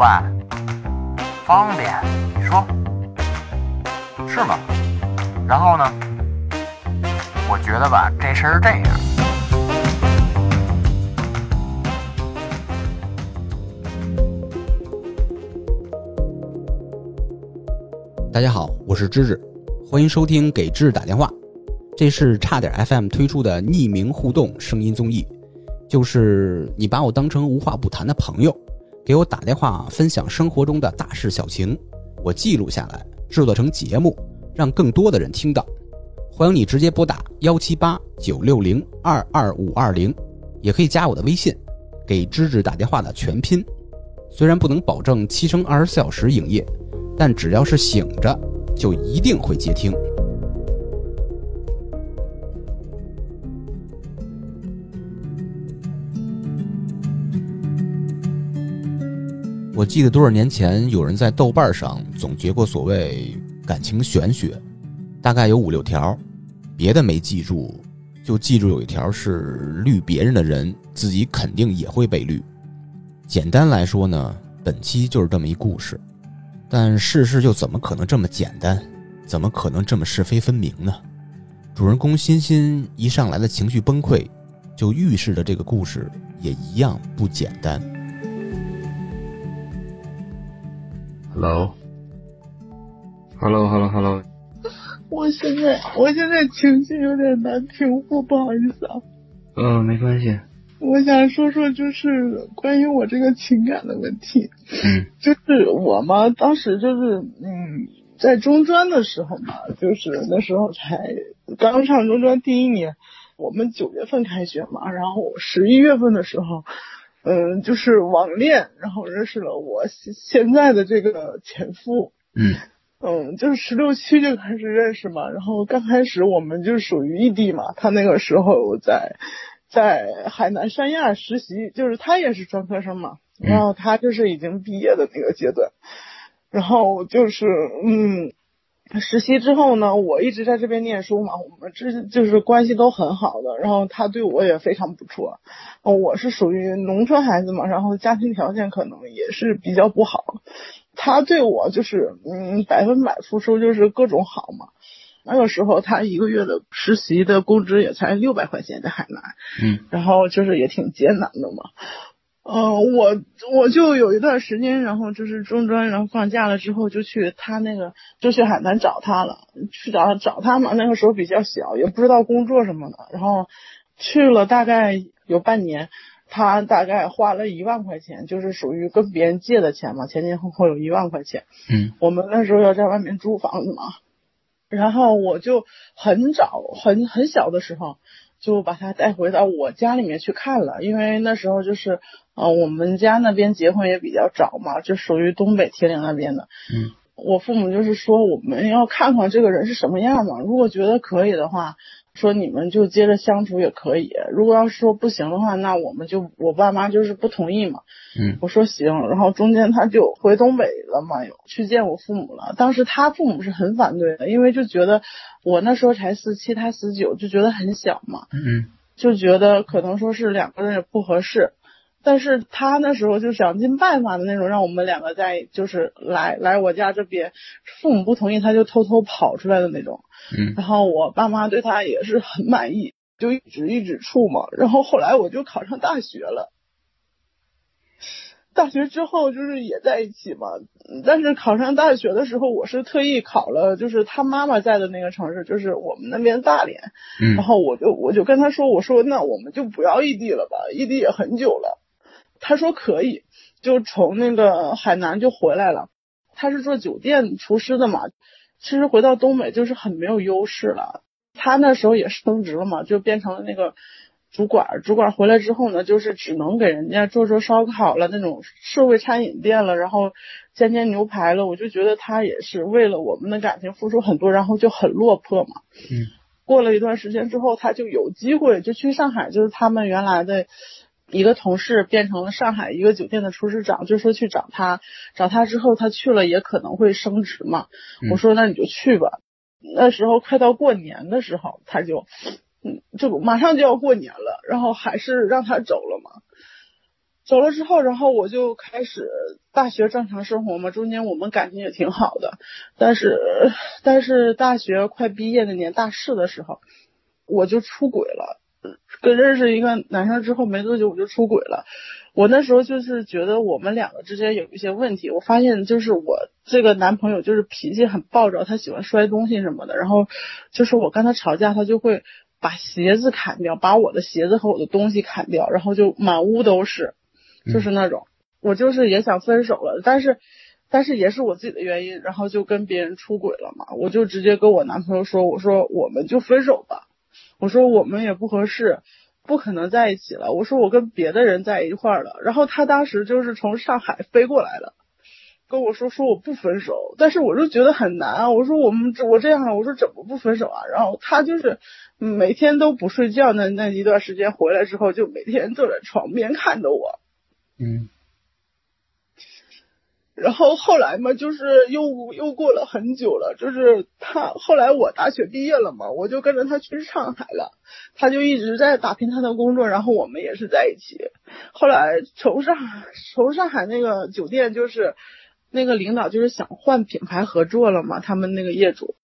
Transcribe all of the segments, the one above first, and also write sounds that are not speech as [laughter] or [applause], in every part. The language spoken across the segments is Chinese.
喂，方便？你说是吗？然后呢？我觉得吧，这事儿是这样。大家好，我是芝芝，欢迎收听《给芝芝打电话》，这是差点 FM 推出的匿名互动声音综艺，就是你把我当成无话不谈的朋友，给我打电话分享生活中的大事小情，我记录下来，制作成节目，让更多的人听到。欢迎你直接拨打幺七八九六零二二五二零，也可以加我的微信，给芝芝打电话的全拼。虽然不能保证七乘二十四小时营业。但只要是醒着，就一定会接听。我记得多少年前，有人在豆瓣上总结过所谓感情玄学，大概有五六条，别的没记住，就记住有一条是绿别人的人，自己肯定也会被绿。简单来说呢，本期就是这么一故事。但世事又怎么可能这么简单？怎么可能这么是非分明呢？主人公欣欣一上来的情绪崩溃，就预示着这个故事也一样不简单。Hello，Hello，Hello，Hello。我现在我现在情绪有点难平复，不好意思啊。嗯，没关系。我想说说，就是关于我这个情感的问题。嗯，就是我嘛，当时就是嗯，在中专的时候嘛，就是那时候才刚上中专第一年，我们九月份开学嘛，然后十一月份的时候，嗯，就是网恋，然后认识了我现在的这个前夫。嗯嗯，就是十六七就开始认识嘛，然后刚开始我们就属于异地嘛，他那个时候在。在海南三亚实习，就是他也是专科生嘛，然后他就是已经毕业的那个阶段，然后就是嗯，实习之后呢，我一直在这边念书嘛，我们这就是关系都很好的，然后他对我也非常不错，我是属于农村孩子嘛，然后家庭条件可能也是比较不好，他对我就是嗯百分百付出，就是各种好嘛。那个时候他一个月的实习的工资也才六百块钱，在海南，嗯，然后就是也挺艰难的嘛，嗯，我我就有一段时间，然后就是中专，然后放假了之后就去他那个就去海南找他了，去找找他嘛，那个时候比较小，也不知道工作什么的，然后去了大概有半年，他大概花了一万块钱，就是属于跟别人借的钱嘛，前前后后有一万块钱，嗯，我们那时候要在外面租房子嘛。然后我就很早很很小的时候就把他带回到我家里面去看了，因为那时候就是呃我们家那边结婚也比较早嘛，就属于东北铁岭那边的。嗯，我父母就是说我们要看看这个人是什么样嘛，如果觉得可以的话。说你们就接着相处也可以，如果要是说不行的话，那我们就我爸妈就是不同意嘛。嗯，我说行，然后中间他就回东北了嘛，去见我父母了。当时他父母是很反对的，因为就觉得我那时候才十七，他十九，就觉得很小嘛。嗯，就觉得可能说是两个人也不合适。但是他那时候就想尽办法的那种，让我们两个在就是来来我家这边，父母不同意，他就偷偷跑出来的那种。嗯，然后我爸妈对他也是很满意，就一直一直处嘛。然后后来我就考上大学了，大学之后就是也在一起嘛。但是考上大学的时候，我是特意考了，就是他妈妈在的那个城市，就是我们那边大连。嗯，然后我就我就跟他说，我说那我们就不要异地了吧，异地也很久了。他说可以，就从那个海南就回来了。他是做酒店厨师的嘛，其实回到东北就是很没有优势了。他那时候也升职了嘛，就变成了那个主管。主管回来之后呢，就是只能给人家做做烧烤了，那种社会餐饮店了，然后煎煎牛排了。我就觉得他也是为了我们的感情付出很多，然后就很落魄嘛。嗯。过了一段时间之后，他就有机会就去上海，就是他们原来的。一个同事变成了上海一个酒店的厨师长，就说去找他，找他之后他去了也可能会升职嘛。我说那你就去吧。那时候快到过年的时候，他就，嗯，就马上就要过年了，然后还是让他走了嘛。走了之后，然后我就开始大学正常生活嘛，中间我们感情也挺好的，但是但是大学快毕业那年大四的时候，我就出轨了，跟认识一个男生之后没多久我就出轨了。我那时候就是觉得我们两个之间有一些问题，我发现就是我这个男朋友就是脾气很暴躁，他喜欢摔东西什么的，然后就是我跟他吵架，他就会把鞋子砍掉，把我的鞋子和我的东西砍掉，然后就满屋都是，就是那种，我就是也想分手了，但是但是也是我自己的原因，然后就跟别人出轨了嘛，我就直接跟我男朋友说，我说我们就分手吧，我说我们也不合适。不可能在一起了。我说我跟别的人在一块儿了，然后他当时就是从上海飞过来了，跟我说说我不分手，但是我就觉得很难啊。我说我们我这样了，我说怎么不分手啊？然后他就是每天都不睡觉，那那一段时间回来之后，就每天坐在床边看着我。嗯。然后后来嘛，就是又又过了很久了，就是他后来我大学毕业了嘛，我就跟着他去上海了，他就一直在打拼他的工作，然后我们也是在一起。后来从上从上海那个酒店，就是那个领导就是想换品牌合作了嘛，他们那个业主。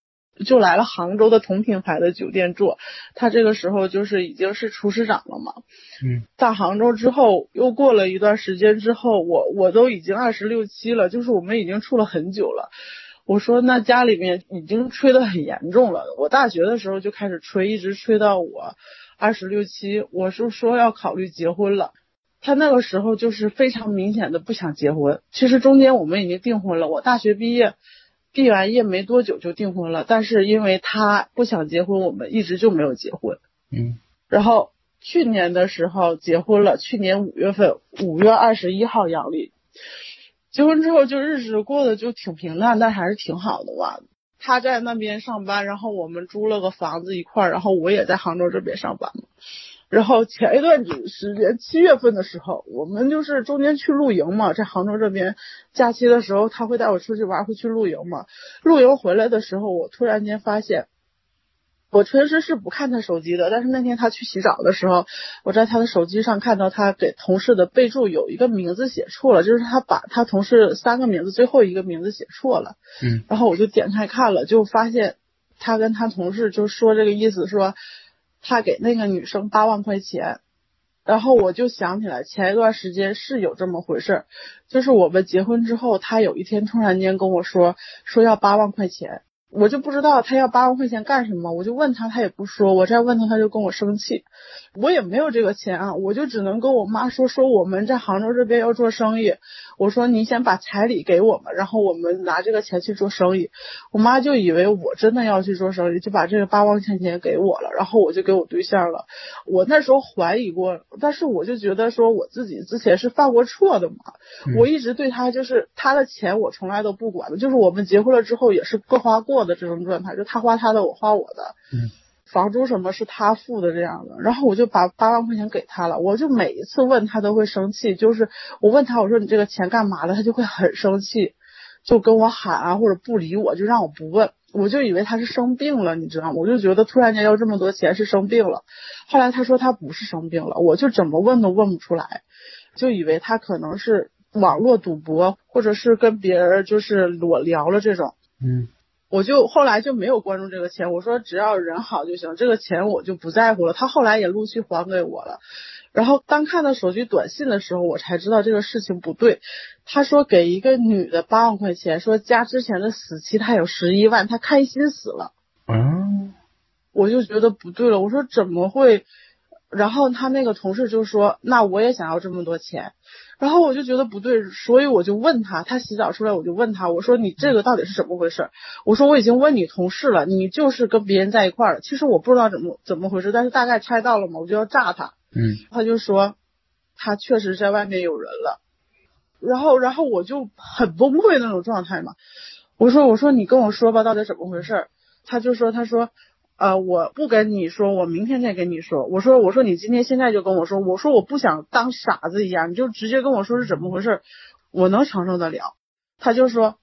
就来了杭州的同品牌的酒店住，他这个时候就是已经是厨师长了嘛。嗯。到杭州之后，又过了一段时间之后，我我都已经二十六七了，就是我们已经处了很久了。我说那家里面已经吹得很严重了，我大学的时候就开始吹，一直吹到我二十六七，我是说要考虑结婚了。他那个时候就是非常明显的不想结婚，其实中间我们已经订婚了，我大学毕业。毕完业没多久就订婚了，但是因为他不想结婚，我们一直就没有结婚。嗯，然后去年的时候结婚了，去年五月份，五月二十一号阳历。结婚之后就日子过得就挺平淡，但还是挺好的吧。他在那边上班，然后我们租了个房子一块儿，然后我也在杭州这边上班嘛。然后前一段时间，七月份的时候，我们就是中间去露营嘛，在杭州这边假期的时候，他会带我出去玩，会去露营嘛。露营回来的时候，我突然间发现，我平时是不看他手机的，但是那天他去洗澡的时候，我在他的手机上看到他给同事的备注有一个名字写错了，就是他把他同事三个名字最后一个名字写错了。嗯。然后我就点开看了，就发现他跟他同事就说这个意思说。他给那个女生八万块钱，然后我就想起来前一段时间是有这么回事儿，就是我们结婚之后，他有一天突然间跟我说说要八万块钱。我就不知道他要八万块钱干什么，我就问他，他也不说。我再问他，他就跟我生气。我也没有这个钱啊，我就只能跟我妈说，说我们在杭州这边要做生意。我说你先把彩礼给我们，然后我们拿这个钱去做生意。我妈就以为我真的要去做生意，就把这个八万块钱给我了，然后我就给我对象了。我那时候怀疑过，但是我就觉得说我自己之前是犯过错的嘛。我一直对他就是他的钱我从来都不管的，就是我们结婚了之后也是各花各。的这种状态，就他花他的，我花我的，嗯，房租什么是他付的这样的，然后我就把八万块钱给他了，我就每一次问他都会生气，就是我问他我说你这个钱干嘛了，他就会很生气，就跟我喊啊或者不理我，就让我不问，我就以为他是生病了，你知道吗？我就觉得突然间要这么多钱是生病了，后来他说他不是生病了，我就怎么问都问不出来，就以为他可能是网络赌博或者是跟别人就是裸聊了这种，嗯。我就后来就没有关注这个钱，我说只要人好就行，这个钱我就不在乎了。他后来也陆续还给我了，然后当看到手机短信的时候，我才知道这个事情不对。他说给一个女的八万块钱，说加之前的死期他有十一万，他开心死了。嗯，[laughs] 我就觉得不对了，我说怎么会？然后他那个同事就说，那我也想要这么多钱。然后我就觉得不对，所以我就问他，他洗澡出来我就问他，我说你这个到底是怎么回事？我说我已经问你同事了，你就是跟别人在一块儿。其实我不知道怎么怎么回事，但是大概猜到了嘛，我就要炸他。嗯，他就说他确实在外面有人了，然后然后我就很崩溃那种状态嘛。我说我说你跟我说吧，到底怎么回事？他就说他说。呃，我不跟你说，我明天再跟你说。我说，我说你今天现在就跟我说，我说我不想当傻子一样，你就直接跟我说是怎么回事，我能承受得了。他就说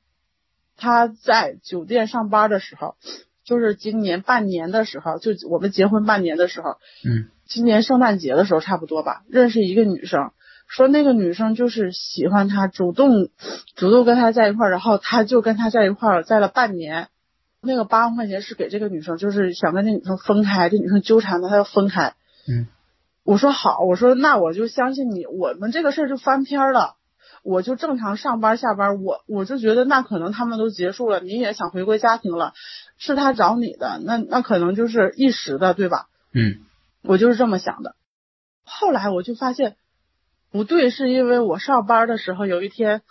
他在酒店上班的时候，就是今年半年的时候，就我们结婚半年的时候，嗯，今年圣诞节的时候差不多吧，认识一个女生，说那个女生就是喜欢他，主动主动跟他在一块儿，然后他就跟他在一块儿在了半年。那个八万块钱是给这个女生，就是想跟这女生分开，这女生纠缠他，他要分开。嗯，我说好，我说那我就相信你，我们这个事儿就翻篇儿了，我就正常上班下班，我我就觉得那可能他们都结束了，你也想回归家庭了，是他找你的，那那可能就是一时的，对吧？嗯我就是这么想的。后来我就发现不对，是因为我上班的时候有一天，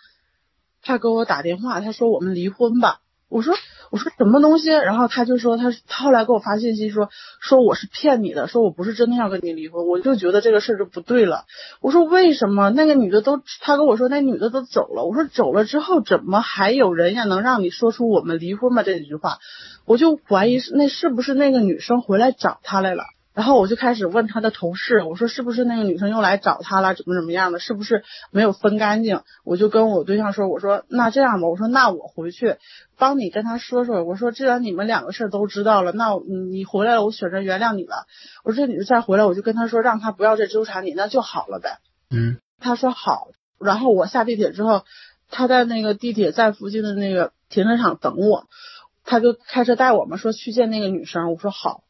他给我打电话，他说我们离婚吧。我说我说什么东西？然后他就说他他后来给我发信息说说我是骗你的，说我不是真的要跟你离婚。我就觉得这个事儿就不对了。我说为什么那个女的都他跟我说那女的都走了，我说走了之后怎么还有人要能让你说出我们离婚吧这几句话？我就怀疑是那是不是那个女生回来找他来了？然后我就开始问他的同事，我说是不是那个女生又来找他了，怎么怎么样的？是不是没有分干净？我就跟我对象说，我说那这样吧，我说那我回去帮你跟他说说，我说既然你们两个事儿都知道了，那你回来了，我选择原谅你了。我说这女的再回来，我就跟他说，让他不要再纠缠你，那就好了呗。嗯他说好，然后我下地铁之后，他在那个地铁站附近的那个停车场等我，他就开车带我们说去见那个女生，我说好。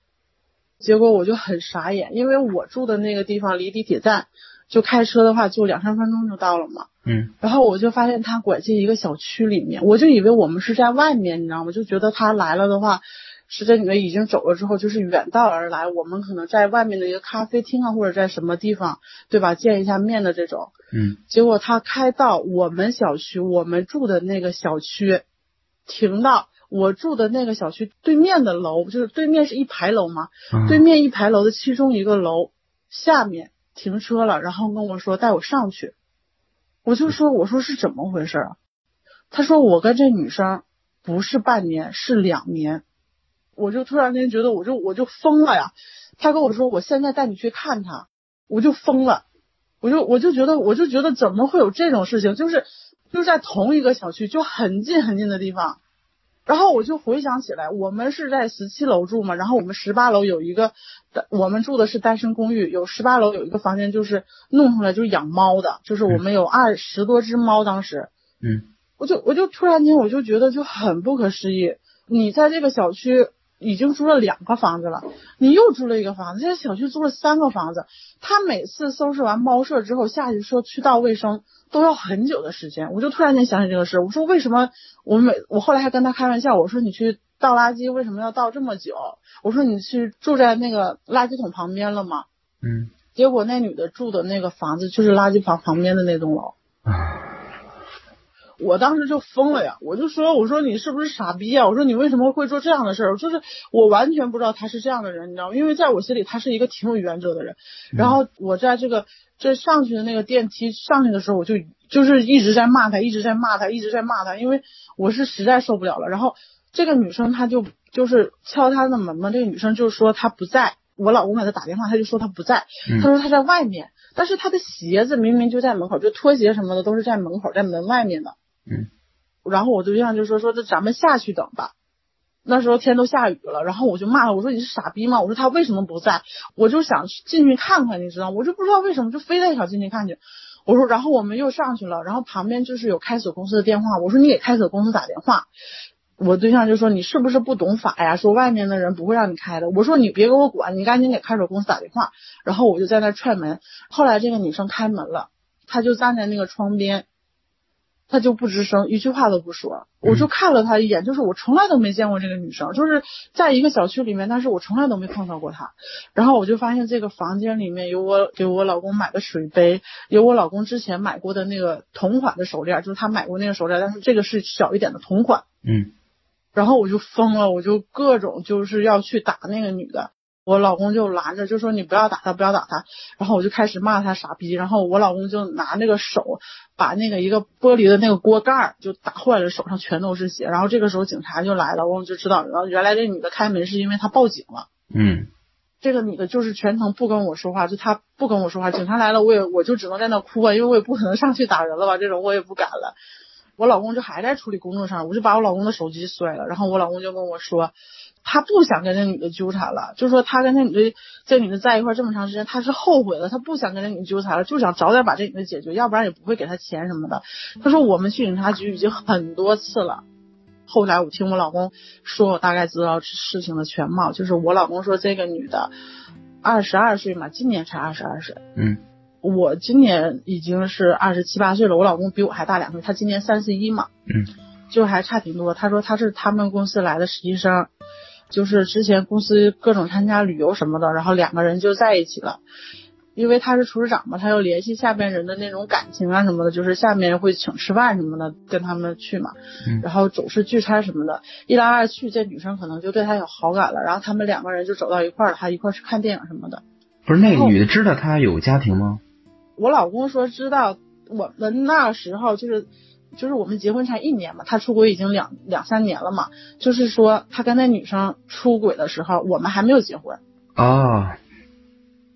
结果我就很傻眼，因为我住的那个地方离地铁站就开车的话就两三分钟就到了嘛。嗯然后我就发现他拐进一个小区里面，我就以为我们是在外面，你知道吗？就觉得他来了的话，是这女的已经走了之后，就是远道而来，我们可能在外面的一个咖啡厅啊，或者在什么地方，对吧？见一下面的这种。嗯结果他开到我们小区，我们住的那个小区，停到我住的那个小区对面的楼，就是对面是一排楼嘛，嗯对面一排楼的其中一个楼下面停车了，然后跟我说带我上去，我就说我说是怎么回事啊？他说我跟这女生不是半年，是两年，我就突然间觉得我就我就疯了呀！他跟我说我现在带你去看她，我就疯了，我就我就觉得我就觉得怎么会有这种事情？就是就在同一个小区，就很近很近的地方。然后我就回想起来，我们是在十七楼住嘛，然后我们十八楼有一个，我们住的是单身公寓，有十八楼有一个房间就是弄出来就是养猫的，就是我们有二十多只猫，当时，嗯。我就我就突然间我就觉得就很不可思议，你在这个小区已经租了两个房子了，你又租了一个房子，现在小区租了三个房子，他每次收拾完猫舍之后下去说去倒卫生都要很久的时间，我就突然间想起这个事，我说为什么我每我后来还跟他开玩笑，我说你去倒垃圾为什么要倒这么久？我说你去住在那个垃圾桶旁边了吗？嗯结果那女的住的那个房子就是垃圾房旁边的那栋楼。我当时就疯了呀！我就说，我说你是不是傻逼啊？我说你为什么会做这样的事儿？就是我完全不知道他是这样的人，你知道吗？因为在我心里他是一个挺有原则的人。然后我在这个这上去的那个电梯上去的时候，我就就是一直在骂他，一直在骂他，一直在骂他，因为我是实在受不了了。然后这个女生她就就是敲他的门嘛，这个女生就说她不在。我老公给他打电话，他就说他不在，他说他在外面，但是他的鞋子明明就在门口，就拖鞋什么的都是在门口，在门外面的。然后我对象就说说这咱们下去等吧。那时候天都下雨了，然后我就骂他，我说你是傻逼吗？我说他为什么不在？我就想进去看看，你知道？我就不知道为什么就非得想进去看去。我说，然后我们又上去了，然后旁边就是有开锁公司的电话，我说你给开锁公司打电话。我对象就说你是不是不懂法呀？说外面的人不会让你开的。我说你别给我管，你赶紧给开锁公司打电话。然后我就在那踹门，后来这个女生开门了，她就站在那个窗边。他就不吱声，一句话都不说。我就看了他一眼，就是我从来都没见过这个女生，就是在一个小区里面，但是我从来都没碰到过她。然后我就发现这个房间里面有我给我老公买的水杯，有我老公之前买过的那个同款的手链，就是他买过那个手链，但是这个是小一点的同款。嗯然后我就疯了，我就各种就是要去打那个女的。我老公就拦着，就说你不要打他，不要打他。然后我就开始骂他傻逼。然后我老公就拿那个手把那个一个玻璃的那个锅盖儿就打坏了，手上全都是血。然后这个时候警察就来了，我们就知道，然后原来这女的开门是因为她报警了。嗯这个女的就是全程不跟我说话，就她不跟我说话。警察来了，我也我就只能在那哭啊，因为我也不可能上去打人了吧，这种我也不敢了。我老公就还在处理工作上，我就把我老公的手机摔了，然后我老公就跟我说，他不想跟这女的纠缠了，就说他跟这女的这女的在一块这么长时间，他是后悔了，他不想跟这女的纠缠了，就想早点把这女的解决，要不然也不会给他钱什么的。他说我们去警察局已经很多次了。后来我听我老公说，我大概知道事情的全貌，就是我老公说这个女的二十二岁嘛，今年才二十二岁。嗯，我今年已经是二十七八岁了，我老公比我还大两岁，他今年三十一嘛。嗯，就还差挺多。他说他是他们公司来的实习生，就是之前公司各种参加旅游什么的，然后两个人就在一起了。因为他是厨师长嘛，他又联系下边人的那种感情啊什么的，就是下面会请吃饭什么的，跟他们去嘛。嗯然后总是聚餐什么的，一来二去，这女生可能就对他有好感了，然后他们两个人就走到一块儿了，还一块儿去看电影什么的。不是那个女的知道他有家庭吗？我老公说知道，我们那时候就是就是我们结婚才一年嘛，他出轨已经两两三年了嘛，就是说他跟那女生出轨的时候，我们还没有结婚。啊，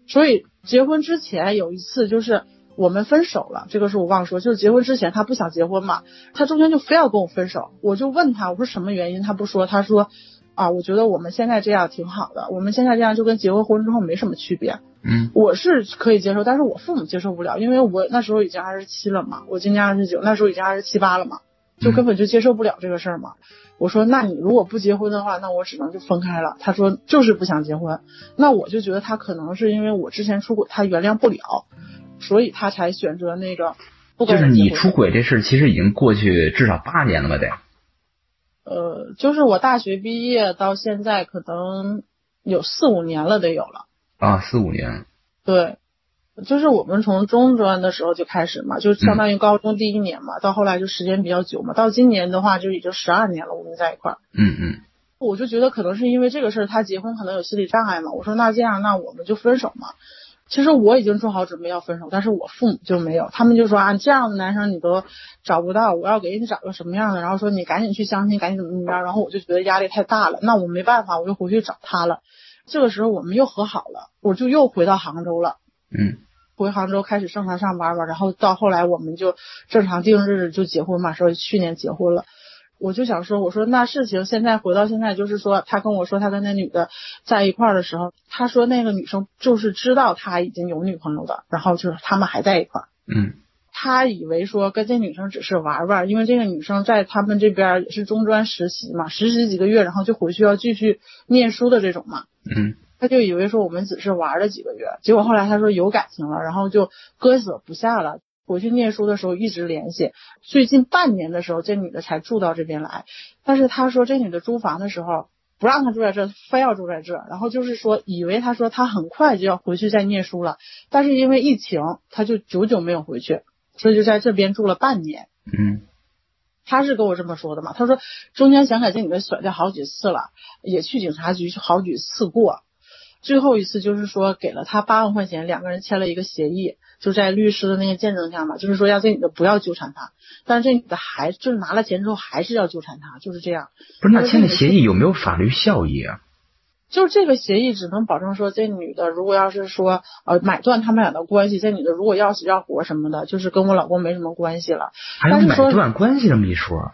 所以结婚之前有一次就是我们分手了，这个是我忘说，就是结婚之前他不想结婚嘛，他中间就非要跟我分手，我就问他我说什么原因，他不说，他说啊，我觉得我们现在这样挺好的，我们现在这样就跟结过婚之后没什么区别，嗯我是可以接受，但是我父母接受不了，因为我那时候已经二十七了嘛，我今年二十九，那时候已经二十七八了嘛，就根本就接受不了这个事儿嘛。我说，那你如果不结婚的话，那我只能就分开了。他说就是不想结婚，那我就觉得他可能是因为我之前出轨，他原谅不了，所以他才选择那个不就是你出轨这事，其实已经过去至少八年了吧？得呃，就是我大学毕业到现在可能有四五年了，得有了。啊，四五年。对，就是我们从中专的时候就开始嘛，就相当于高中第一年嘛，到后来就时间比较久嘛，到今年的话就已经十二年了，我们在一块儿。嗯嗯我就觉得可能是因为这个事儿，他结婚可能有心理障碍嘛。我说那这样，那我们就分手嘛。其实我已经做好准备要分手，但是我父母就没有，他们就说啊，这样的男生你都找不到，我要给你找个什么样的，然后说你赶紧去相亲，赶紧怎么怎么着，然后我就觉得压力太大了，那我没办法，我就回去找他了。这个时候我们又和好了，我就又回到杭州了。嗯回杭州开始正常上班吧，然后到后来我们就正常定日就结婚嘛，说去年结婚了。我就想说，我说那事情现在回到现在，就是说他跟我说他跟那女的在一块儿的时候，他说那个女生就是知道他已经有女朋友的，然后就是他们还在一块儿。嗯他以为说跟这女生只是玩玩，因为这个女生在他们这边也是中专实习嘛，实习几个月，然后就回去要继续念书的这种嘛。嗯他就以为说我们只是玩了几个月，结果后来他说有感情了，然后就割舍不下了。回去念书的时候一直联系，最近半年的时候，这女的才住到这边来。但是他说这女的租房的时候不让她住在这，非要住在这，然后就是说以为他说他很快就要回去再念书了，但是因为疫情，他就久久没有回去，所以就在这边住了半年。嗯他是跟我这么说的嘛，他说中间想给这女的甩掉好几次了，也去警察局好几次过，最后一次就是说给了他八万块钱，两个人签了一个协议，就在律师的那个见证下嘛，就是说要这女的不要纠缠他，但是这女的还就是拿了钱之后还是要纠缠他，就是这样，不是，那签的协议有没有法律效益啊？就是这个协议只能保证说这女的如果要是说呃买断他们俩的关系，这女的如果要死要活什么的，就是跟我老公没什么关系了。还有买但是说断关系这么一说？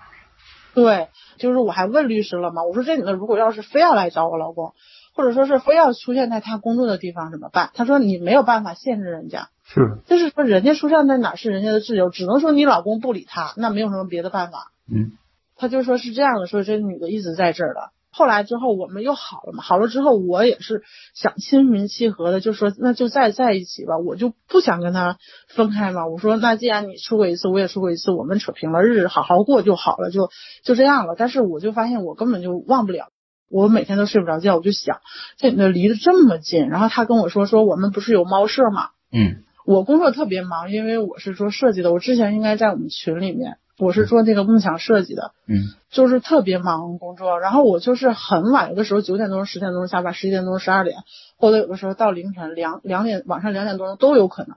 对，就是我还问律师了嘛，我说这女的如果要是非要来找我老公，或者说是非要出现在他工作的地方怎么办？他说你没有办法限制人家，是。就是说人家出现在哪是人家的自由，只能说你老公不理他，那没有什么别的办法。嗯他就说是这样的，说这女的一直在这儿了。后来之后我们又好了嘛，好了之后我也是想心平气和的，就说那就再在一起吧，我就不想跟他分开嘛。我说那既然你出轨一次，我也出轨一次，我们扯平了，日子好好过就好了，就就这样了。但是我就发现我根本就忘不了，我每天都睡不着觉，我就想这女的离得这么近，然后他跟我说说我们不是有猫舍嘛，嗯我工作特别忙，因为我是做设计的，我之前应该在我们群里面，我是做那个梦想设计的。嗯就是特别忙工作，然后我就是很晚，有的时候九点钟、十点钟下班，十一点钟、十二点，或者有的时候到凌晨两两点，晚上两点多钟都有可能。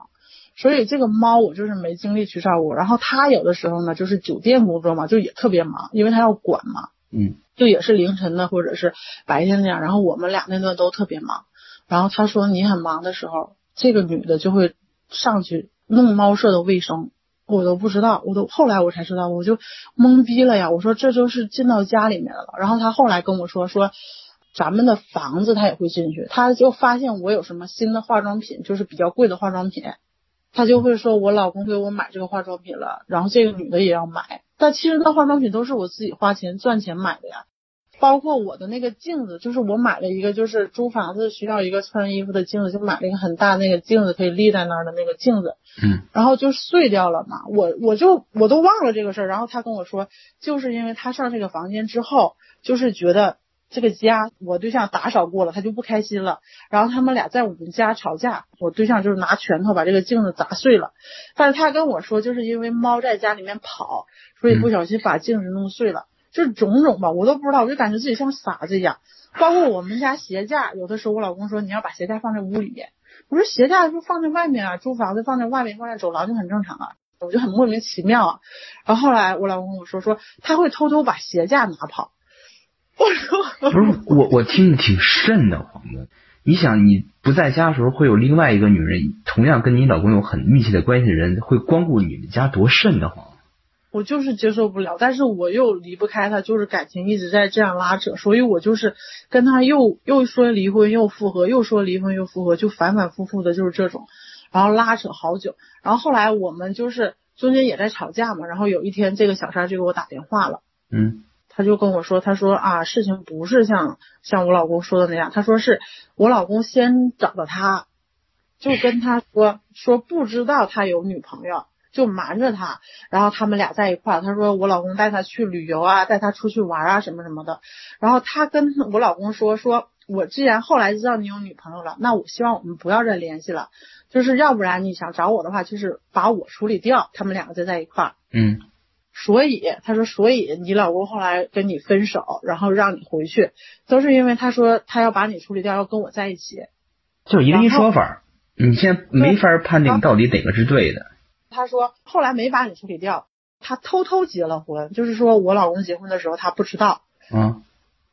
所以这个猫我就是没精力去照顾，然后它有的时候呢就是酒店工作嘛，就也特别忙，因为它要管嘛，嗯就也是凌晨的或者是白天那样，然后我们俩那段都特别忙。然后他说你很忙的时候，这个女的就会上去弄猫舍的卫生，我都不知道，我都后来我才知道，我就懵逼了呀。我说这就是进到家里面了。然后他后来跟我说说，咱们的房子他也会进去，他就发现我有什么新的化妆品，就是比较贵的化妆品，他就会说我老公给我买这个化妆品了，然后这个女的也要买。但其实那化妆品都是我自己花钱赚钱买的呀。包括我的那个镜子，就是我买了一个，就是租房子需要一个穿衣服的镜子，就买了一个很大那个镜子，可以立在那儿的那个镜子。嗯。然后就碎掉了嘛，我我就我都忘了这个事儿。然后他跟我说，就是因为他上这个房间之后，就是觉得这个家我对象打扫过了，他就不开心了。然后他们俩在我们家吵架，我对象就是拿拳头把这个镜子砸碎了。但是他跟我说，就是因为猫在家里面跑，所以不小心把镜子弄碎了。就是种种吧，我都不知道，我就感觉自己像傻子一样。包括我们家鞋架，有的时候我老公说你要把鞋架放在屋里面，我说鞋架就放在外面啊，租房子放在外面，放在走廊就很正常啊，我就很莫名其妙啊。然后后来我老公跟我说，说他会偷偷把鞋架拿跑。我说不是我，我听着挺瘆得慌的。你想，你不在家的时候，会有另外一个女人，同样跟你老公有很密切的关系的人，会光顾你们家，多瘆得慌。我就是接受不了，但是我又离不开他，就是感情一直在这样拉扯，所以我就是跟他又又说离婚又复合，又说离婚又复合，就反反复复的，就是这种，然后拉扯好久，然后后来我们就是中间也在吵架嘛，然后有一天这个小三就给我打电话了，嗯，他就跟我说，他说啊，事情不是像像我老公说的那样，他说是我老公先找的他，就跟他说说不知道他有女朋友。就瞒着他，然后他们俩在一块儿。他说我老公带他去旅游啊，带他出去玩啊，什么什么的。然后他跟我老公说，说我既然后来知道你有女朋友了，那我希望我们不要再联系了。就是要不然你想找我的话，就是把我处理掉。他们两个就在一块儿。嗯。所以他说，所以你老公后来跟你分手，然后让你回去，都是因为他说他要把你处理掉，要跟我在一起。就是一个一说法，你现在没法判定到底哪个是对的。他说后来没把你处理掉，他偷偷结了婚，就是说我老公结婚的时候他不知道，嗯，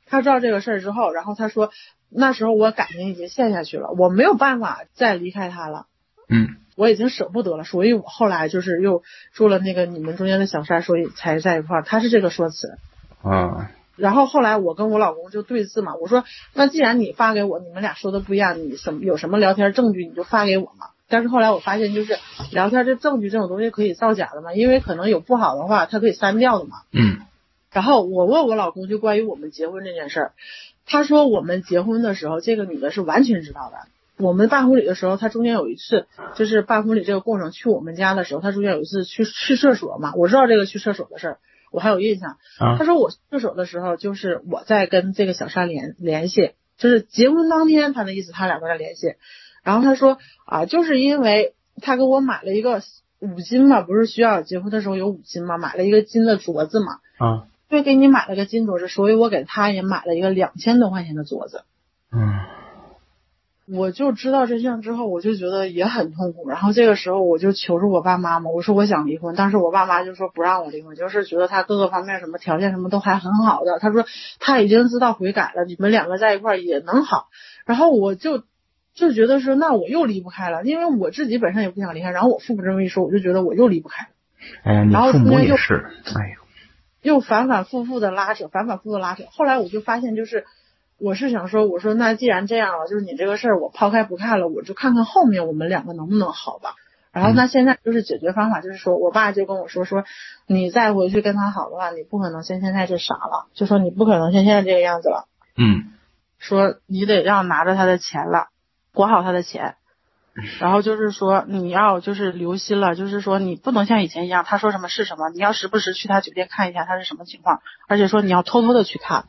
他知道这个事儿之后，然后他说那时候我感情已经陷下去了，我没有办法再离开他了，嗯，我已经舍不得了，所以我后来就是又住了那个你们中间的小三，所以才在一块儿，他是这个说辞，啊，然后后来我跟我老公就对峙嘛，我说那既然你发给我，你们俩说的不一样，你什么有什么聊天证据你就发给我嘛。但是后来我发现，就是聊天这证据这种东西可以造假的嘛，因为可能有不好的话，他可以删掉的嘛。嗯。然后我问我老公，就关于我们结婚这件事儿，他说我们结婚的时候，这个女的是完全知道的。我们办婚礼的时候，他中间有一次，就是办婚礼这个过程去我们家的时候，他中间有一次去去厕所嘛，我知道这个去厕所的事儿，我还有印象。啊。他说我厕所的时候，就是我在跟这个小三联联系，就是结婚当天，他的意思，他俩在联系。然后他说啊，就是因为他给我买了一个五金嘛，不是需要结婚的时候有五金嘛，买了一个金的镯子嘛。啊。因为给你买了个金镯子，所以我给他也买了一个两千多块钱的镯子。嗯。我就知道真相之后，我就觉得也很痛苦。然后这个时候我就求助我爸妈嘛，我说我想离婚，但是我爸妈就说不让我离婚，就是觉得他各个方面什么条件什么都还很好的。他说他已经知道悔改了，你们两个在一块也能好。然后我就。就觉得说，那我又离不开了，因为我自己本身也不想离开，然后我父母这么一说，我就觉得我又离不开。哎呀，你父母也是，哎呦，又反反复复的拉扯，反反复复的拉扯。后来我就发现，就是我是想说，我说那既然这样了，就是你这个事儿我抛开不看了，我就看看后面我们两个能不能好吧。然后那现在就是解决方法，就是说我爸就跟我说说，你再回去跟他好的话，你不可能像现在这傻了，就说你不可能像现在这个样子了。嗯。说你得要拿着他的钱了。管好他的钱，[laughs] 然后就是说你要就是留心了，就是说你不能像以前一样，他说什么是什么，你要时不时去他酒店看一下他是什么情况，而且说你要偷偷的去看，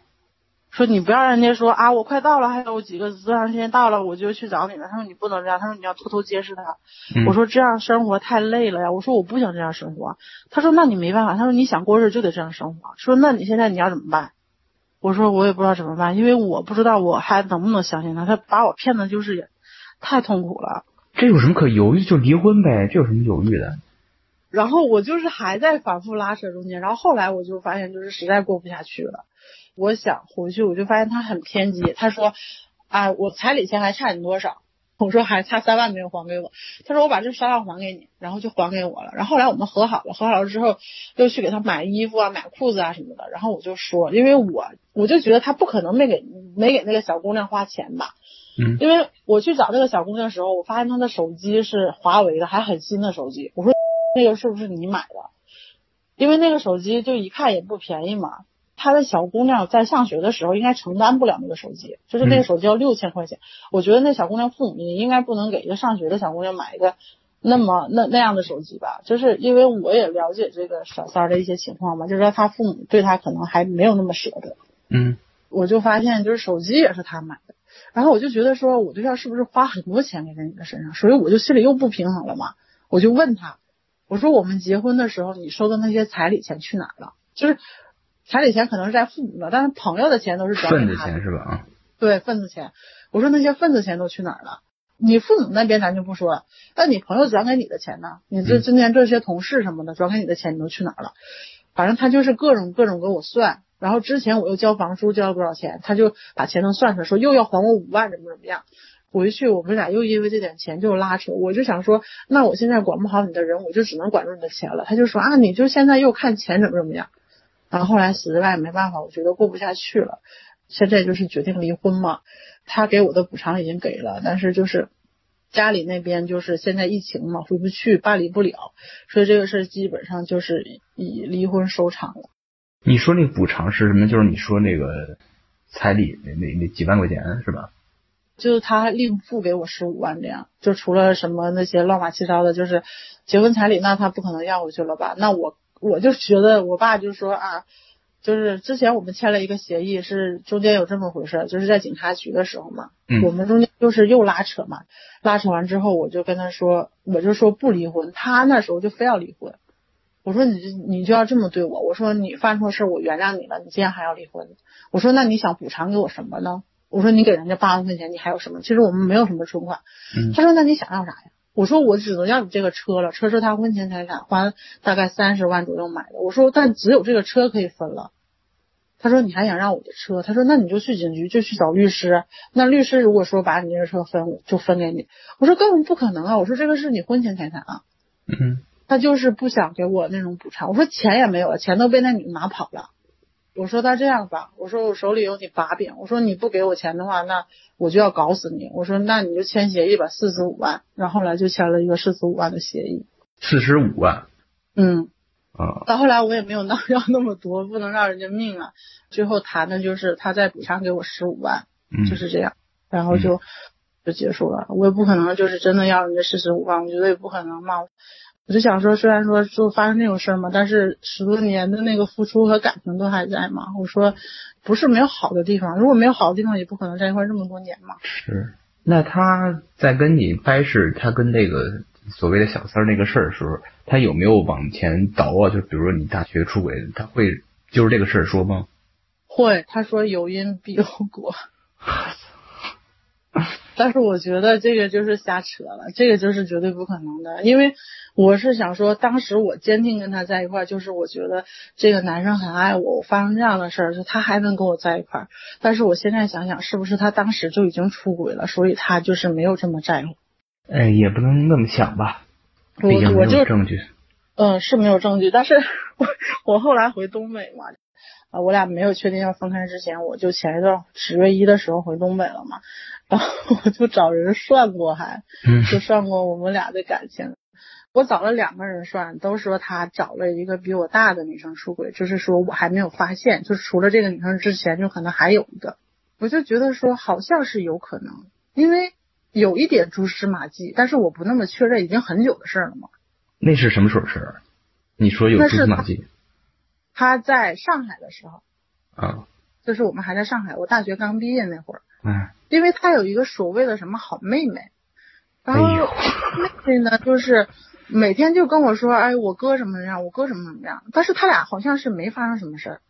说你不要让人家说啊我快到了，还有几个多长时间到了我就去找你了，他说你不能这样，他说你要偷偷监视他，我说这样生活太累了呀，我说我不想这样生活，他说那你没办法，他说你想过日就得这样生活，说那你现在你要怎么办？我说我也不知道怎么办，因为我不知道我还能不能相信他，他把我骗的就是。太痛苦了，这有什么可犹豫？就离婚呗，这有什么犹豫的？然后我就是还在反复拉扯中间，然后后来我就发现，就是实在过不下去了。我想回去，我就发现他很偏激。他说：“啊，我彩礼钱还差你多少？” [laughs] 我说还差三万没有还给我，他说我把这三万还给你，然后就还给我了。然后后来我们和好了，和好了之后又去给他买衣服啊、买裤子啊什么的。然后我就说，因为我我就觉得他不可能没给没给那个小姑娘花钱吧，嗯因为我去找那个小姑娘的时候，我发现她的手机是华为的，还很新的手机。我说 [laughs] 那个是不是你买的？因为那个手机就一看也不便宜嘛。她的小姑娘在上学的时候应该承担不了那个手机，就是那个手机要六千块钱。我觉得那小姑娘父母也应该不能给一个上学的小姑娘买一个那么那那样的手机吧，就是因为我也了解这个小三儿的一些情况嘛，就是说他父母对他可能还没有那么舍得。嗯我就发现就是手机也是他买的，然后我就觉得说我对象是不是花很多钱给在你的身上，所以我就心里又不平衡了嘛，我就问他，我说我们结婚的时候你收的那些彩礼钱去哪儿了？就是彩礼钱可能是在父母那，但是朋友的钱都是转给他的钱是吧？啊，对，份子钱。我说那些份子钱都去哪儿了？你父母那边咱就不说了，那你朋友转给你的钱呢？你这嗯今年这些同事什么的转给你的钱，你都去哪儿了？反正他就是各种各种给我算，然后之前我又交房租交了多少钱，他就把钱都算出来，说又要还我五万，怎么怎么样。回去我们俩又因为这点钱就拉扯，我就想说，那我现在管不好你的人，我就只能管住你的钱了。他就说啊，你就现在又看钱怎么怎么样。然后后来实在没办法，我觉得过不下去了，现在就是决定离婚嘛。他给我的补偿已经给了，但是就是家里那边就是现在疫情嘛，回不去，办理不了，所以这个事儿基本上就是以离婚收场了。你说那个补偿是什么？就是你说那个彩礼那那那几万块钱是吧？就是他另付给我十五万这样，就除了什么那些乱码七糟的，就是结婚彩礼，那他不可能要回去了吧？那我我就觉得我爸就说啊，就是之前我们签了一个协议，是中间有这么回事儿，就是在警察局的时候嘛，嗯我们中间就是又拉扯嘛，拉扯完之后，我就跟他说，我就说不离婚，他那时候就非要离婚。我说你你就要这么对我，我说你犯错事儿我原谅你了，你竟然还要离婚？我说那你想补偿给我什么呢？我说你给人家八万块钱，你还有什么？其实我们没有什么存款。嗯他说那你想要啥呀？我说我只能要你这个车了，车是他婚前财产，花大概三十万左右买的。我说但只有这个车可以分了。他说你还想让我的车？他说那你就去警局，就去找律师。那律师如果说把你这个车分，就分给你。我说根本不可能啊！我说这个是你婚前财产啊。嗯他就是不想给我那种补偿。我说钱也没有了，钱都被那女的拿跑了。我说那这样吧，我说我手里有你把柄，我说你不给我钱的话，那我就要搞死你。我说那你就签协议吧，四十五万。然后后来就签了一个四十五万的协议。四十五万嗯，啊，到后来我也没有闹 [laughs] 要那么多，不能让人家命啊。最后谈的就是他再补偿给我十五万，嗯就是这样，然后就、就结束了。我也不可能就是真的要人家四十五万，我觉得也不可能嘛。我就想说，虽然说就发生这种事儿嘛，但是十多年的那个付出和感情都还在嘛。我说不是没有好的地方，如果没有好的地方，也不可能在一块儿这么多年嘛。是。那他在跟你掰扯他跟那个所谓的小三儿那个事儿的时候，他有没有往前倒啊？就比如说你大学出轨，他会就是这个事儿说吗？会，他说有因必有果。[laughs] 但是我觉得这个就是瞎扯了，这个就是绝对不可能的，因为我是想说，当时我坚定跟他在一块儿，就是我觉得这个男生很爱我，我发生这样的事儿，就他还能跟我在一块儿。但是我现在想想，是不是他当时就已经出轨了，所以他就是没有这么在乎。哎，也不能那么想吧，我毕竟没我就有证据。嗯，是没有证据，但是我我后来回东北嘛，啊，我俩没有确定要分开之前，我就前一段十月一的时候回东北了嘛，然后我就找人算过还，嗯就算过我们俩的感情。我找了两个人算，都说他找了一个比我大的女生出轨，就是说我还没有发现，就是除了这个女生之前，就可能还有一个。我就觉得说好像是有可能，因为有一点蛛丝马迹，但是我不那么确认，已经很久的事儿了嘛。那是什么时候事儿？你说有蛛丝马迹他在上海的时候，啊？就是我们还在上海，我大学刚毕业那会儿，哎，因为他有一个所谓的什么好妹妹，然后 [laughs] 妹妹呢就是每天就跟我说，哎，我哥什么什么样，我哥什么怎么样，但是他俩好像是没发生什么事儿，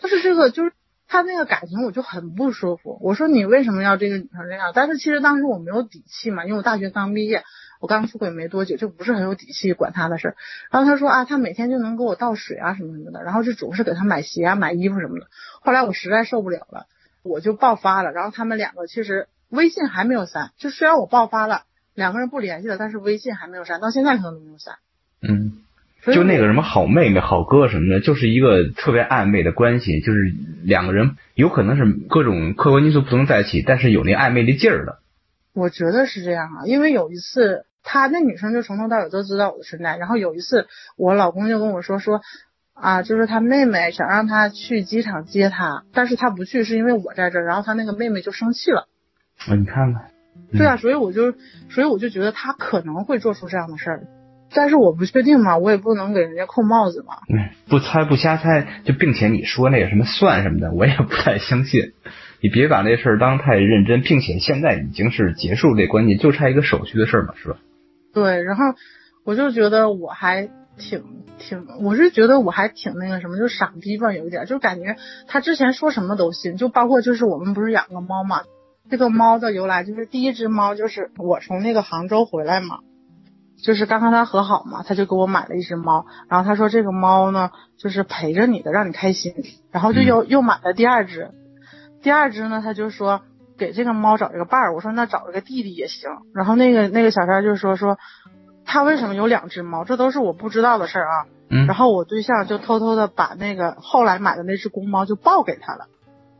但是这个就是他那个感情我就很不舒服，我说你为什么要这个女生这样？但是其实当时我没有底气嘛，因为我大学刚毕业，我刚出轨没多久，就不是很有底气管他的事儿。然后他说啊，他每天就能给我倒水啊什么什么的，然后就总是给他买鞋啊、买衣服什么的。后来我实在受不了了，我就爆发了。然后他们两个其实微信还没有删，就虽然我爆发了，两个人不联系了，但是微信还没有删，到现在可能都没有删。嗯，就那个什么好妹妹、好哥什么的，就是一个特别暧昧的关系，就是两个人有可能是各种客观因素不能在一起，但是有那暧昧的劲儿的。我觉得是这样啊，因为有一次，她那女生就从头到尾都知道我的存在。然后有一次，我老公就跟我说说，啊，就是他妹妹想让他去机场接他，但是他不去，是因为我在这儿。然后他那个妹妹就生气了。啊，你看看，对啊，所以我就，所以我就觉得他可能会做出这样的事儿，但是我不确定嘛，我也不能给人家扣帽子嘛。嗯，不猜不瞎猜，就并且你说那个什么算什么的，我也不太相信。你别把这事儿当太认真，并且现在已经是结束这关系，就差一个手续的事儿嘛，是吧？对，然后我就觉得我还挺挺，我是觉得我还挺那个什么，就傻逼吧，有一点，就感觉他之前说什么都信，就包括就是我们不是养个猫嘛，这个猫的由来就是第一只猫就是我从那个杭州回来嘛，就是刚刚他和好嘛，他就给我买了一只猫，然后他说这个猫呢就是陪着你的，让你开心，然后就又、又买了第二只，第二只呢他就说。给这个猫找一个伴儿，我说那找一个弟弟也行。然后那个那个小三就说说，他为什么有两只猫？这都是我不知道的事儿啊。嗯然后我对象就偷偷的把那个后来买的那只公猫就抱给他了。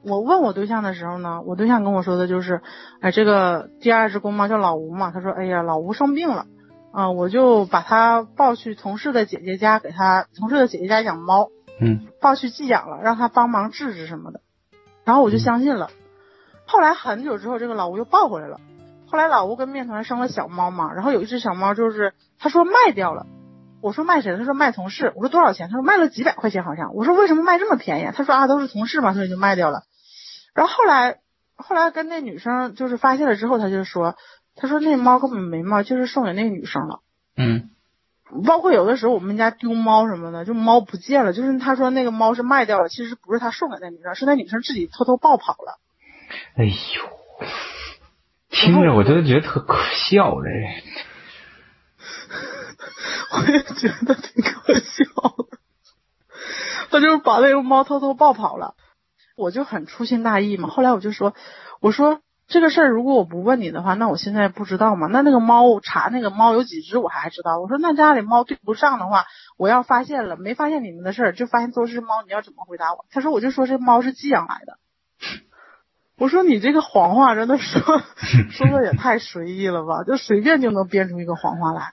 我问我对象的时候呢，我对象跟我说的就是，哎，这个第二只公猫叫老吴嘛，他说，哎呀，老吴生病了，啊、我就把他抱去同事的姐姐家，给他同事的姐姐家养猫，嗯抱去寄养了，让他帮忙治治什么的，然后我就相信了。后来很久之后，这个老吴又抱回来了。后来老吴跟面团生了小猫嘛，然后有一只小猫就是他说卖掉了，我说卖谁？他说卖同事。我说多少钱？他说卖了几百块钱好像。我说为什么卖这么便宜？他说啊都是同事嘛，所以就卖掉了。然后后来后来跟那女生就是发现了之后，他就说他说那猫根本没卖，就是送给那个女生了。嗯包括有的时候我们家丢猫什么的，就猫不见了，就是他说那个猫是卖掉了，其实不是他送给那女生，是那女生自己偷偷抱跑了。哎呦，听着我都觉得特可笑这。[laughs] 我也觉得挺可笑的。[laughs] 他就是把那个猫偷偷抱跑了，我就很粗心大意嘛。后来我就说，我说这个事儿如果我不问你的话，那我现在不知道嘛。那那个猫查那个猫有几只，我还知道。我说那家里猫对不上的话，我要发现了没发现你们的事儿，就发现都是猫，你要怎么回答我？他说我就说这猫是寄养来的。我说你这个谎话真的说 [laughs] 说的也太随意了吧，就随便就能编出一个谎话来。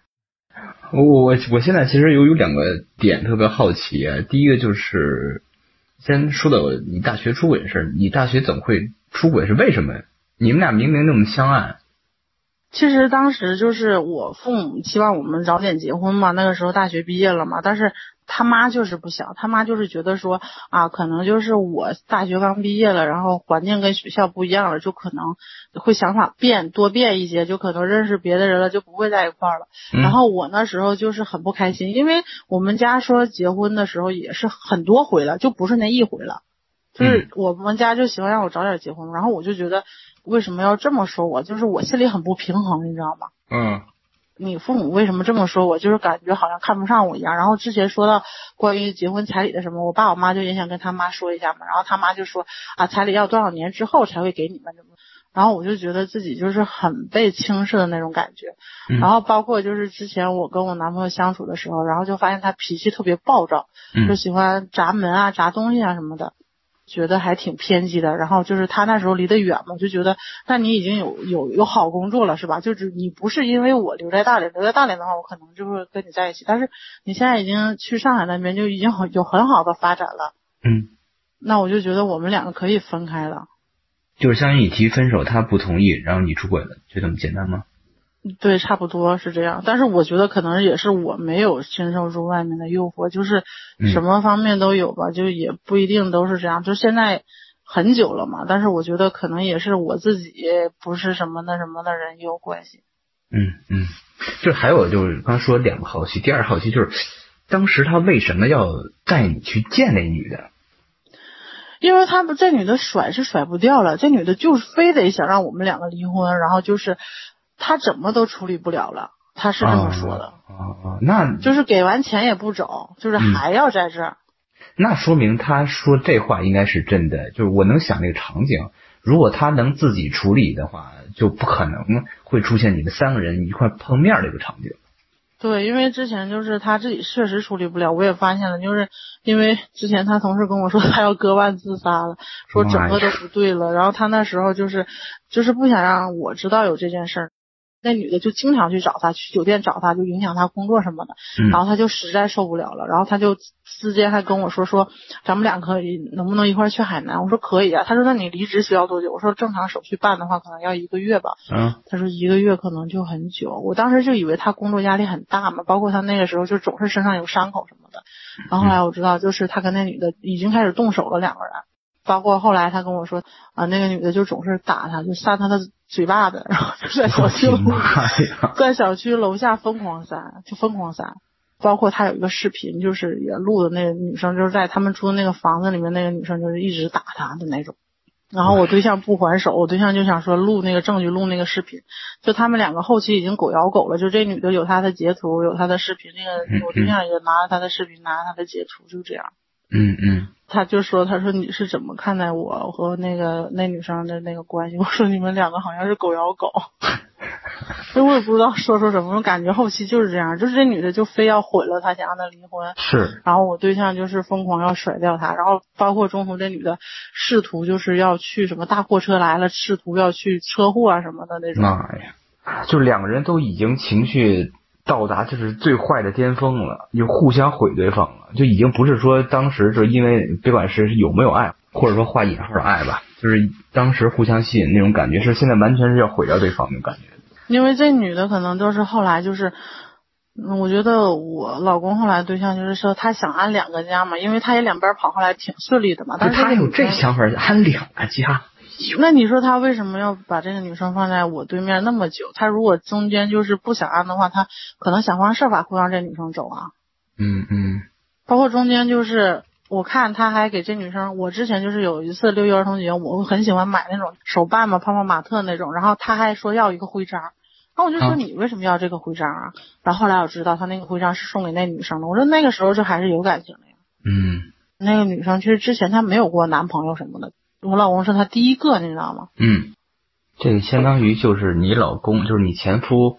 我我我现在其实有有两个点特别好奇啊，第一个就是先说到你大学出轨的事儿，你大学怎么会出轨？是为什么？你们俩明明那么相爱，其实当时就是我父母希望我们早点结婚嘛，那个时候大学毕业了嘛，但是他妈就是不想，他妈就是觉得说啊，可能就是我大学刚毕业了，然后环境跟学校不一样了，就可能会想法变多变一些，就可能认识别的人了，就不会在一块儿了。嗯然后我那时候就是很不开心，因为我们家说结婚的时候也是很多回了，就不是那一回了。就是我们家就喜欢让我早点结婚，然后我就觉得为什么要这么说我，就是我心里很不平衡，你知道吗？嗯你父母为什么这么说我？就是感觉好像看不上我一样。然后之前说到关于结婚彩礼的什么，我爸我妈就也想跟他妈说一下嘛。然后他妈就说啊，彩礼要多少年之后才会给你们什么。然后我就觉得自己就是很被轻视的那种感觉。嗯然后包括就是之前我跟我男朋友相处的时候，然后就发现他脾气特别暴躁，嗯就喜欢砸门啊、砸东西啊什么的。觉得还挺偏激的，然后就是他那时候离得远嘛，就觉得，那你已经有有有好工作了是吧？就是你不是因为我留在大连，留在大连的话，我可能就会跟你在一起。但是你现在已经去上海那边，就已经很有很好的发展了，嗯，那我就觉得我们两个可以分开了。就是相当于你提分手，他不同意，然后你出轨了，就这么简单吗？对，差不多是这样。但是我觉得可能也是我没有经受住外面的诱惑，就是嗯什么方面都有吧，就也不一定都是这样。就现在很久了嘛，但是我觉得可能也是我自己不是什么那什么的人也有关系。嗯嗯，就还有就是刚才说两个好奇，第二个好奇就是当时他为什么要带你去见那女的？因为他不这女的甩是甩不掉了，这女的就是非得想让我们两个离婚，然后就是她怎么都处理不了了，他是这么说的，啊啊，那就是给完钱也不走，就是还要在这儿。那说明他说这话应该是真的，就是我能想那个场景。如果他能自己处理的话，就不可能会出现你们三个人一块碰面这个场景。对，因为之前就是他自己确实处理不了，我也发现了，就是因为之前他同事跟我说他要割腕自杀了，说整个都不对了，然后他那时候就是就是不想让我知道有这件事儿。那女的就经常去找他，去酒店找他，就影响他工作什么的。然后他就实在受不了了，然后他就直接还跟我说说，咱们俩可以能不能一块去海南？我说可以啊。他说那你离职需要多久？我说正常手续办的话可能要一个月吧。嗯。他说一个月可能就很久。我当时就以为他工作压力很大嘛，包括他那个时候就总是身上有伤口什么的。然后后来我知道，就是他跟那女的已经开始动手了，两个人。包括后来他跟我说啊，那个女的就总是打他，就扇他的嘴巴子，然后就在小区楼 [laughs] 在小区楼下疯狂扇，就疯狂扇。包括他有一个视频，就是也录的那个女生，就是在他们住的那个房子里面，那个女生就是一直打他的那种。然后我对象不还手，我对象就想说录那个证据，录那个视频。就他们两个后期已经狗咬狗了，就这女的有她的截图，有她的视频，那个我对象也拿着她的视频，拿着她的截图，就这样。嗯嗯。他就说：“他说你是怎么看待我和那个那女生的那个关系？” [laughs] 我说：“你们两个好像是狗咬狗。”所以我也不知道说说什么，我感觉后期就是这样，就是这女的就非要毁了他，想让他离婚。是。然后我对象就是疯狂要甩掉他，然后包括中途这女的试图就是要去什么大货车来了，试图要去车祸啊什么的那种。妈呀！就两个人都已经情绪。到达就是最坏的巅峰了，就互相毁对方了，就已经不是说当时就因为别管是有没有爱，或者说画引号的爱吧，就是当时互相吸引那种感觉，是现在完全是要毁掉对方的感觉。因为这女的可能就是后来就是，我觉得我老公后来对象就是说他想安两个家嘛，因为他也两边跑，后来挺顺利的嘛。但是他有这想法，安两个家。[laughs] 那你说他为什么要把这个女生放在我对面那么久？他如果中间就是不想安的话，他可能想方设法会让这女生走啊。嗯嗯。包括中间就是我看他还给这女生，我之前就是有一次六一儿童节，我很喜欢买那种手办嘛，泡泡玛特那种，然后他还说要一个徽章，然后我就说你为什么要这个徽章啊？然后后来我知道他那个徽章是送给那女生的，我说那个时候就还是有感情的呀。嗯。那个女生其实之前她没有过男朋友什么的。我老公是他第一个，你知道吗？嗯，这个相当于就是你老公，就是你前夫，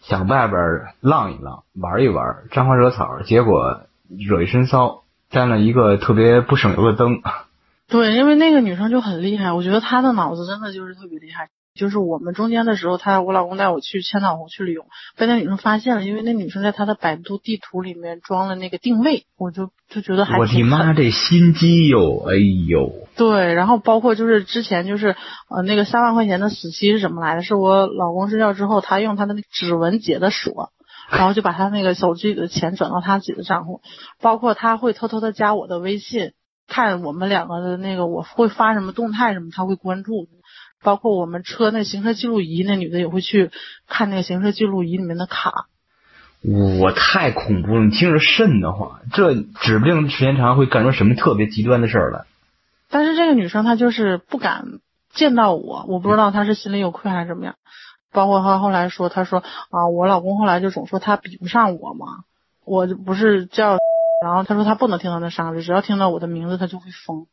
想外边浪一浪，玩一玩，沾花惹草，结果惹一身骚，沾了一个特别不省油的灯。[laughs] 对，因为那个女生就很厉害，我觉得她的脑子真的就是特别厉害。就是我们中间的时候，他我老公带我去千岛湖去旅游，被那女生发现了，因为那女生在她的百度地图里面装了那个定位，我就就觉得还我的妈，这心机哟，哎呦！对，然后包括就是之前就是呃那个三万块钱的死期是怎么来的？是我老公睡觉之后，他用他的那指纹解的锁，然后就把他那个手机里的钱转到他自己的账户，包括他会偷偷的加我的微信，看我们两个的那个我会发什么动态什么，他会关注。包括我们车那行车记录仪，那女的也会去看那个行车记录仪里面的卡。我太恐怖了，你听着瘆得慌。这指不定时间长会干出什么特别极端的事儿来。但是这个女生她就是不敢见到我，我不知道她是心里有愧还是怎么样。包括她后来说，她说啊，我老公后来就总说他比不上我嘛。我不是叫，然后她说她不能听到那三个字，只要听到我的名字她就会疯。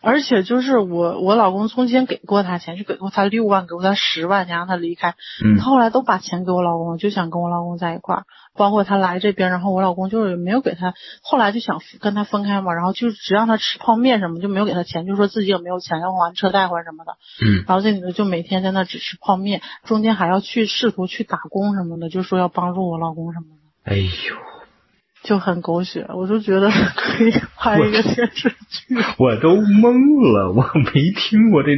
而且就是我，我老公从前给过他钱，就给过他六万，给过他十万，想让他离开。嗯。他后来都把钱给我老公，就想跟我老公在一块儿。包括他来这边，然后我老公就是没有给他，后来就想跟他分开嘛，然后就只让他吃泡面什么，就没有给他钱，就说自己也没有钱要还车贷或者什么的。嗯。然后这女的就每天在那只吃泡面，中间还要去试图去打工什么的，就说要帮助我老公什么的。哎呦。就很狗血，我就觉得可以 [laughs] 拍一个电视剧。[laughs] 我都懵了，我没听过这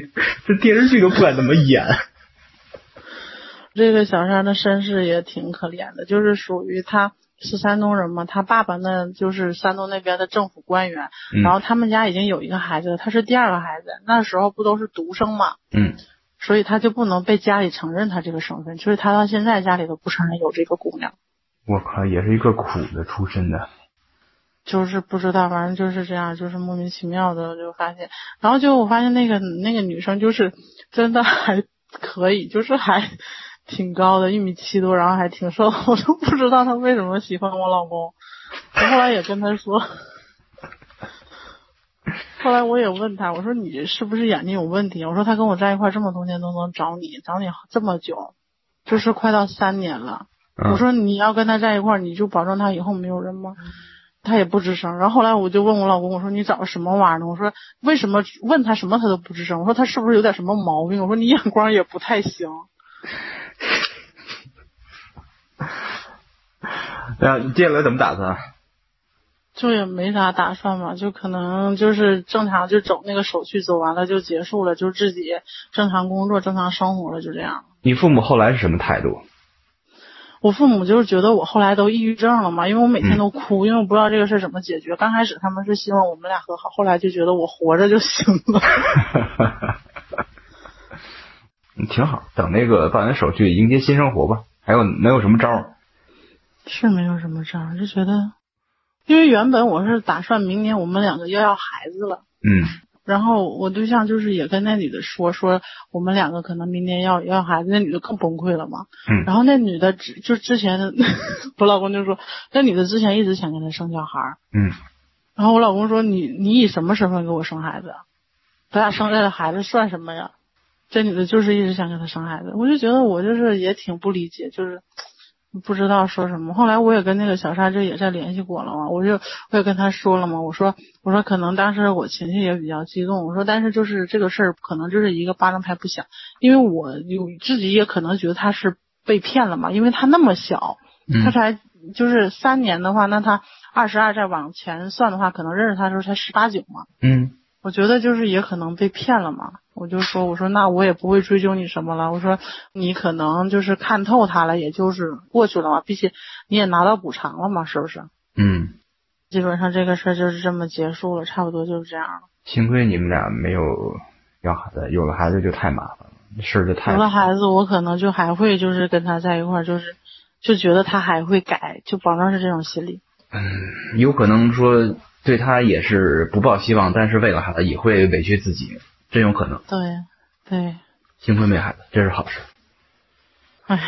这电视剧都不敢怎么演。[laughs] 这个小山的身世也挺可怜的，就是属于他是山东人嘛，他爸爸呢就是山东那边的政府官员，然后他们家已经有一个孩子，他是第二个孩子，那时候不都是独生嘛，嗯，所以他就不能被家里承认他这个身份，所以他到现在家里都不承认有这个姑娘。我靠，也是一个苦的出身的，就是不知道，反正就是这样，就是莫名其妙的就发现，然后就我发现那个那个女生就是真的还可以，就是还挺高的，一米七多，然后还挺瘦，我都不知道她为什么喜欢我老公。我后来也跟她说，后来我也问他，我说你是不是眼睛有问题？我说他跟我在一块这么多年都能找你，找你这么久，就是快到三年了。嗯我说你要跟他在一块儿，你就保证他以后没有人吗？他也不吱声。然后后来我就问我老公，我说你找的什么玩意儿呢？我说为什么问他什么他都不吱声？我说他是不是有点什么毛病？我说你眼光也不太行。[laughs] 然后接下来怎么打算？就也没啥打算嘛，就可能就是正常就走那个手续，走完了就结束了，就自己正常工作、正常生活了，就这样。你父母后来是什么态度？我父母就是觉得我后来都抑郁症了嘛，因为我每天都哭，因为我不知道这个事儿怎么解决。刚开始他们是希望我们俩和好，后来就觉得我活着就行了。嗯 [laughs] 挺好，等那个办完手续，迎接新生活吧。还有能有什么招？是没有什么招，就觉得，因为原本我是打算明年我们两个要要孩子了。嗯然后我对象就是也跟那女的说说我们两个可能明年要要孩子，那女的更崩溃了嘛。嗯然后那女的之就之前的 [laughs] 我老公就说那女的之前一直想跟他生小孩，嗯然后我老公说你你以什么身份给我生孩子啊？咱俩生下来孩子算什么呀？这女的就是一直想跟他生孩子，我就觉得我就是也挺不理解，就是不知道说什么。后来我也跟那个小沙这也在联系过了嘛，我就我也跟他说了嘛，我说我说可能当时我情绪也比较激动，我说但是就是这个事儿可能就是一个巴掌拍不响，因为我有自己也可能觉得他是被骗了嘛，因为他那么小，他嗯才就是三年的话，那他二十二再往前算的话，可能认识他的时候才十八九嘛。嗯我觉得就是也可能被骗了嘛，我就说我说那我也不会追究你什么了，我说你可能就是看透他了，也就是过去了嘛，毕竟你也拿到补偿了嘛，是不是？嗯，基本上这个事儿就是这么结束了，差不多就是这样了。幸亏你们俩没有要孩子，有了孩子就太麻烦了，事儿就太有了孩子，我可能就还会就是跟他在一块儿，就是就觉得他还会改，就保证是这种心理。嗯，有可能说对他也是不抱希望，但是为了孩子也会委屈自己，真有可能。对，对。幸亏没孩子，这是好事。哎，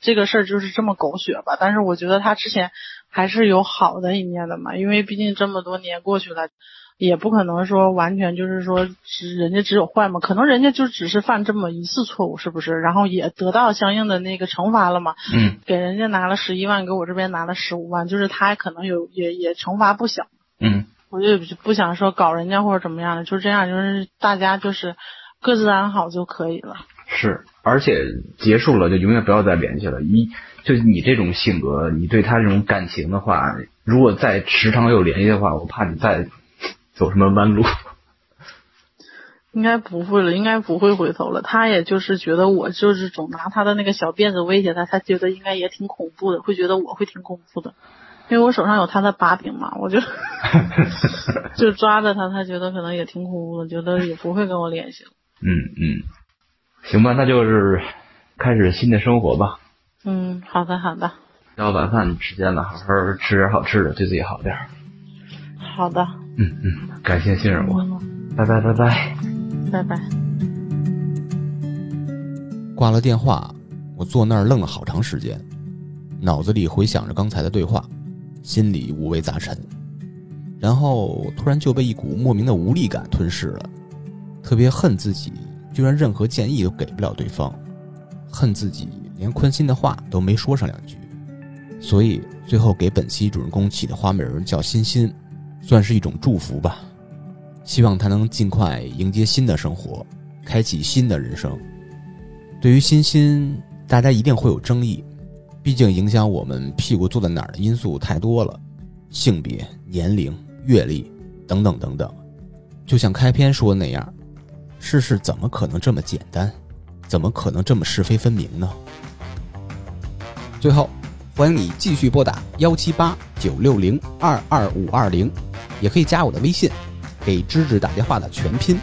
这个事儿就是这么狗血吧。但是我觉得他之前还是有好的一面的嘛，因为毕竟这么多年过去了，也不可能说完全就是说只人家只有坏嘛，可能人家就只是犯这么一次错误，是不是？然后也得到相应的那个惩罚了嘛，嗯给人家拿了十一万，给我这边拿了十五万，就是他可能有也也惩罚不小。嗯我就不想说搞人家或者怎么样的，就这样，就是大家就是各自安好就可以了。是，而且结束了就永远不要再联系了。一就你这种性格，你对他这种感情的话，如果再时常有联系的话，我怕你再走什么弯路。应该不会了，应该不会回头了。他也就是觉得我就是总拿他的那个小辫子威胁他，他觉得应该也挺恐怖的，会觉得我会挺恐怖的，因为我手上有他的把柄嘛，我就 [laughs] 就抓着他，他觉得可能也挺恐怖的，觉得也不会跟我联系了。嗯嗯，行吧，那就是开始新的生活吧。嗯，好的好的到晚饭时间了，好好吃点好吃的，对自己好点儿。好的，嗯嗯，感谢信任我，嗯，拜拜拜拜。拜拜。挂了电话，我坐那儿愣了好长时间，脑子里回想着刚才的对话，心里五味杂陈，然后突然就被一股莫名的无力感吞噬了，特别恨自己居然任何建议都给不了对方，恨自己连宽心的话都没说上两句，所以最后给本期主人公起的花名叫欣欣，算是一种祝福吧，希望他能尽快迎接新的生活，开启新的人生。对于欣欣，大家一定会有争议，毕竟影响我们屁股坐在哪儿的因素太多了，性别、年龄、阅历等等等等。就像开篇说的那样，世事怎么可能这么简单？怎么可能这么是非分明呢？最后，欢迎你继续拨打幺七八九六零二二五二零，也可以加我的微信，给芝芝打电话的全拼。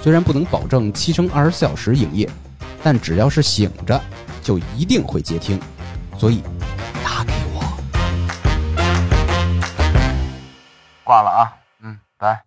虽然不能保证七乘二十四小时营业。但只要是醒着，就一定会接听，所以打给我。挂了啊，嗯，拜。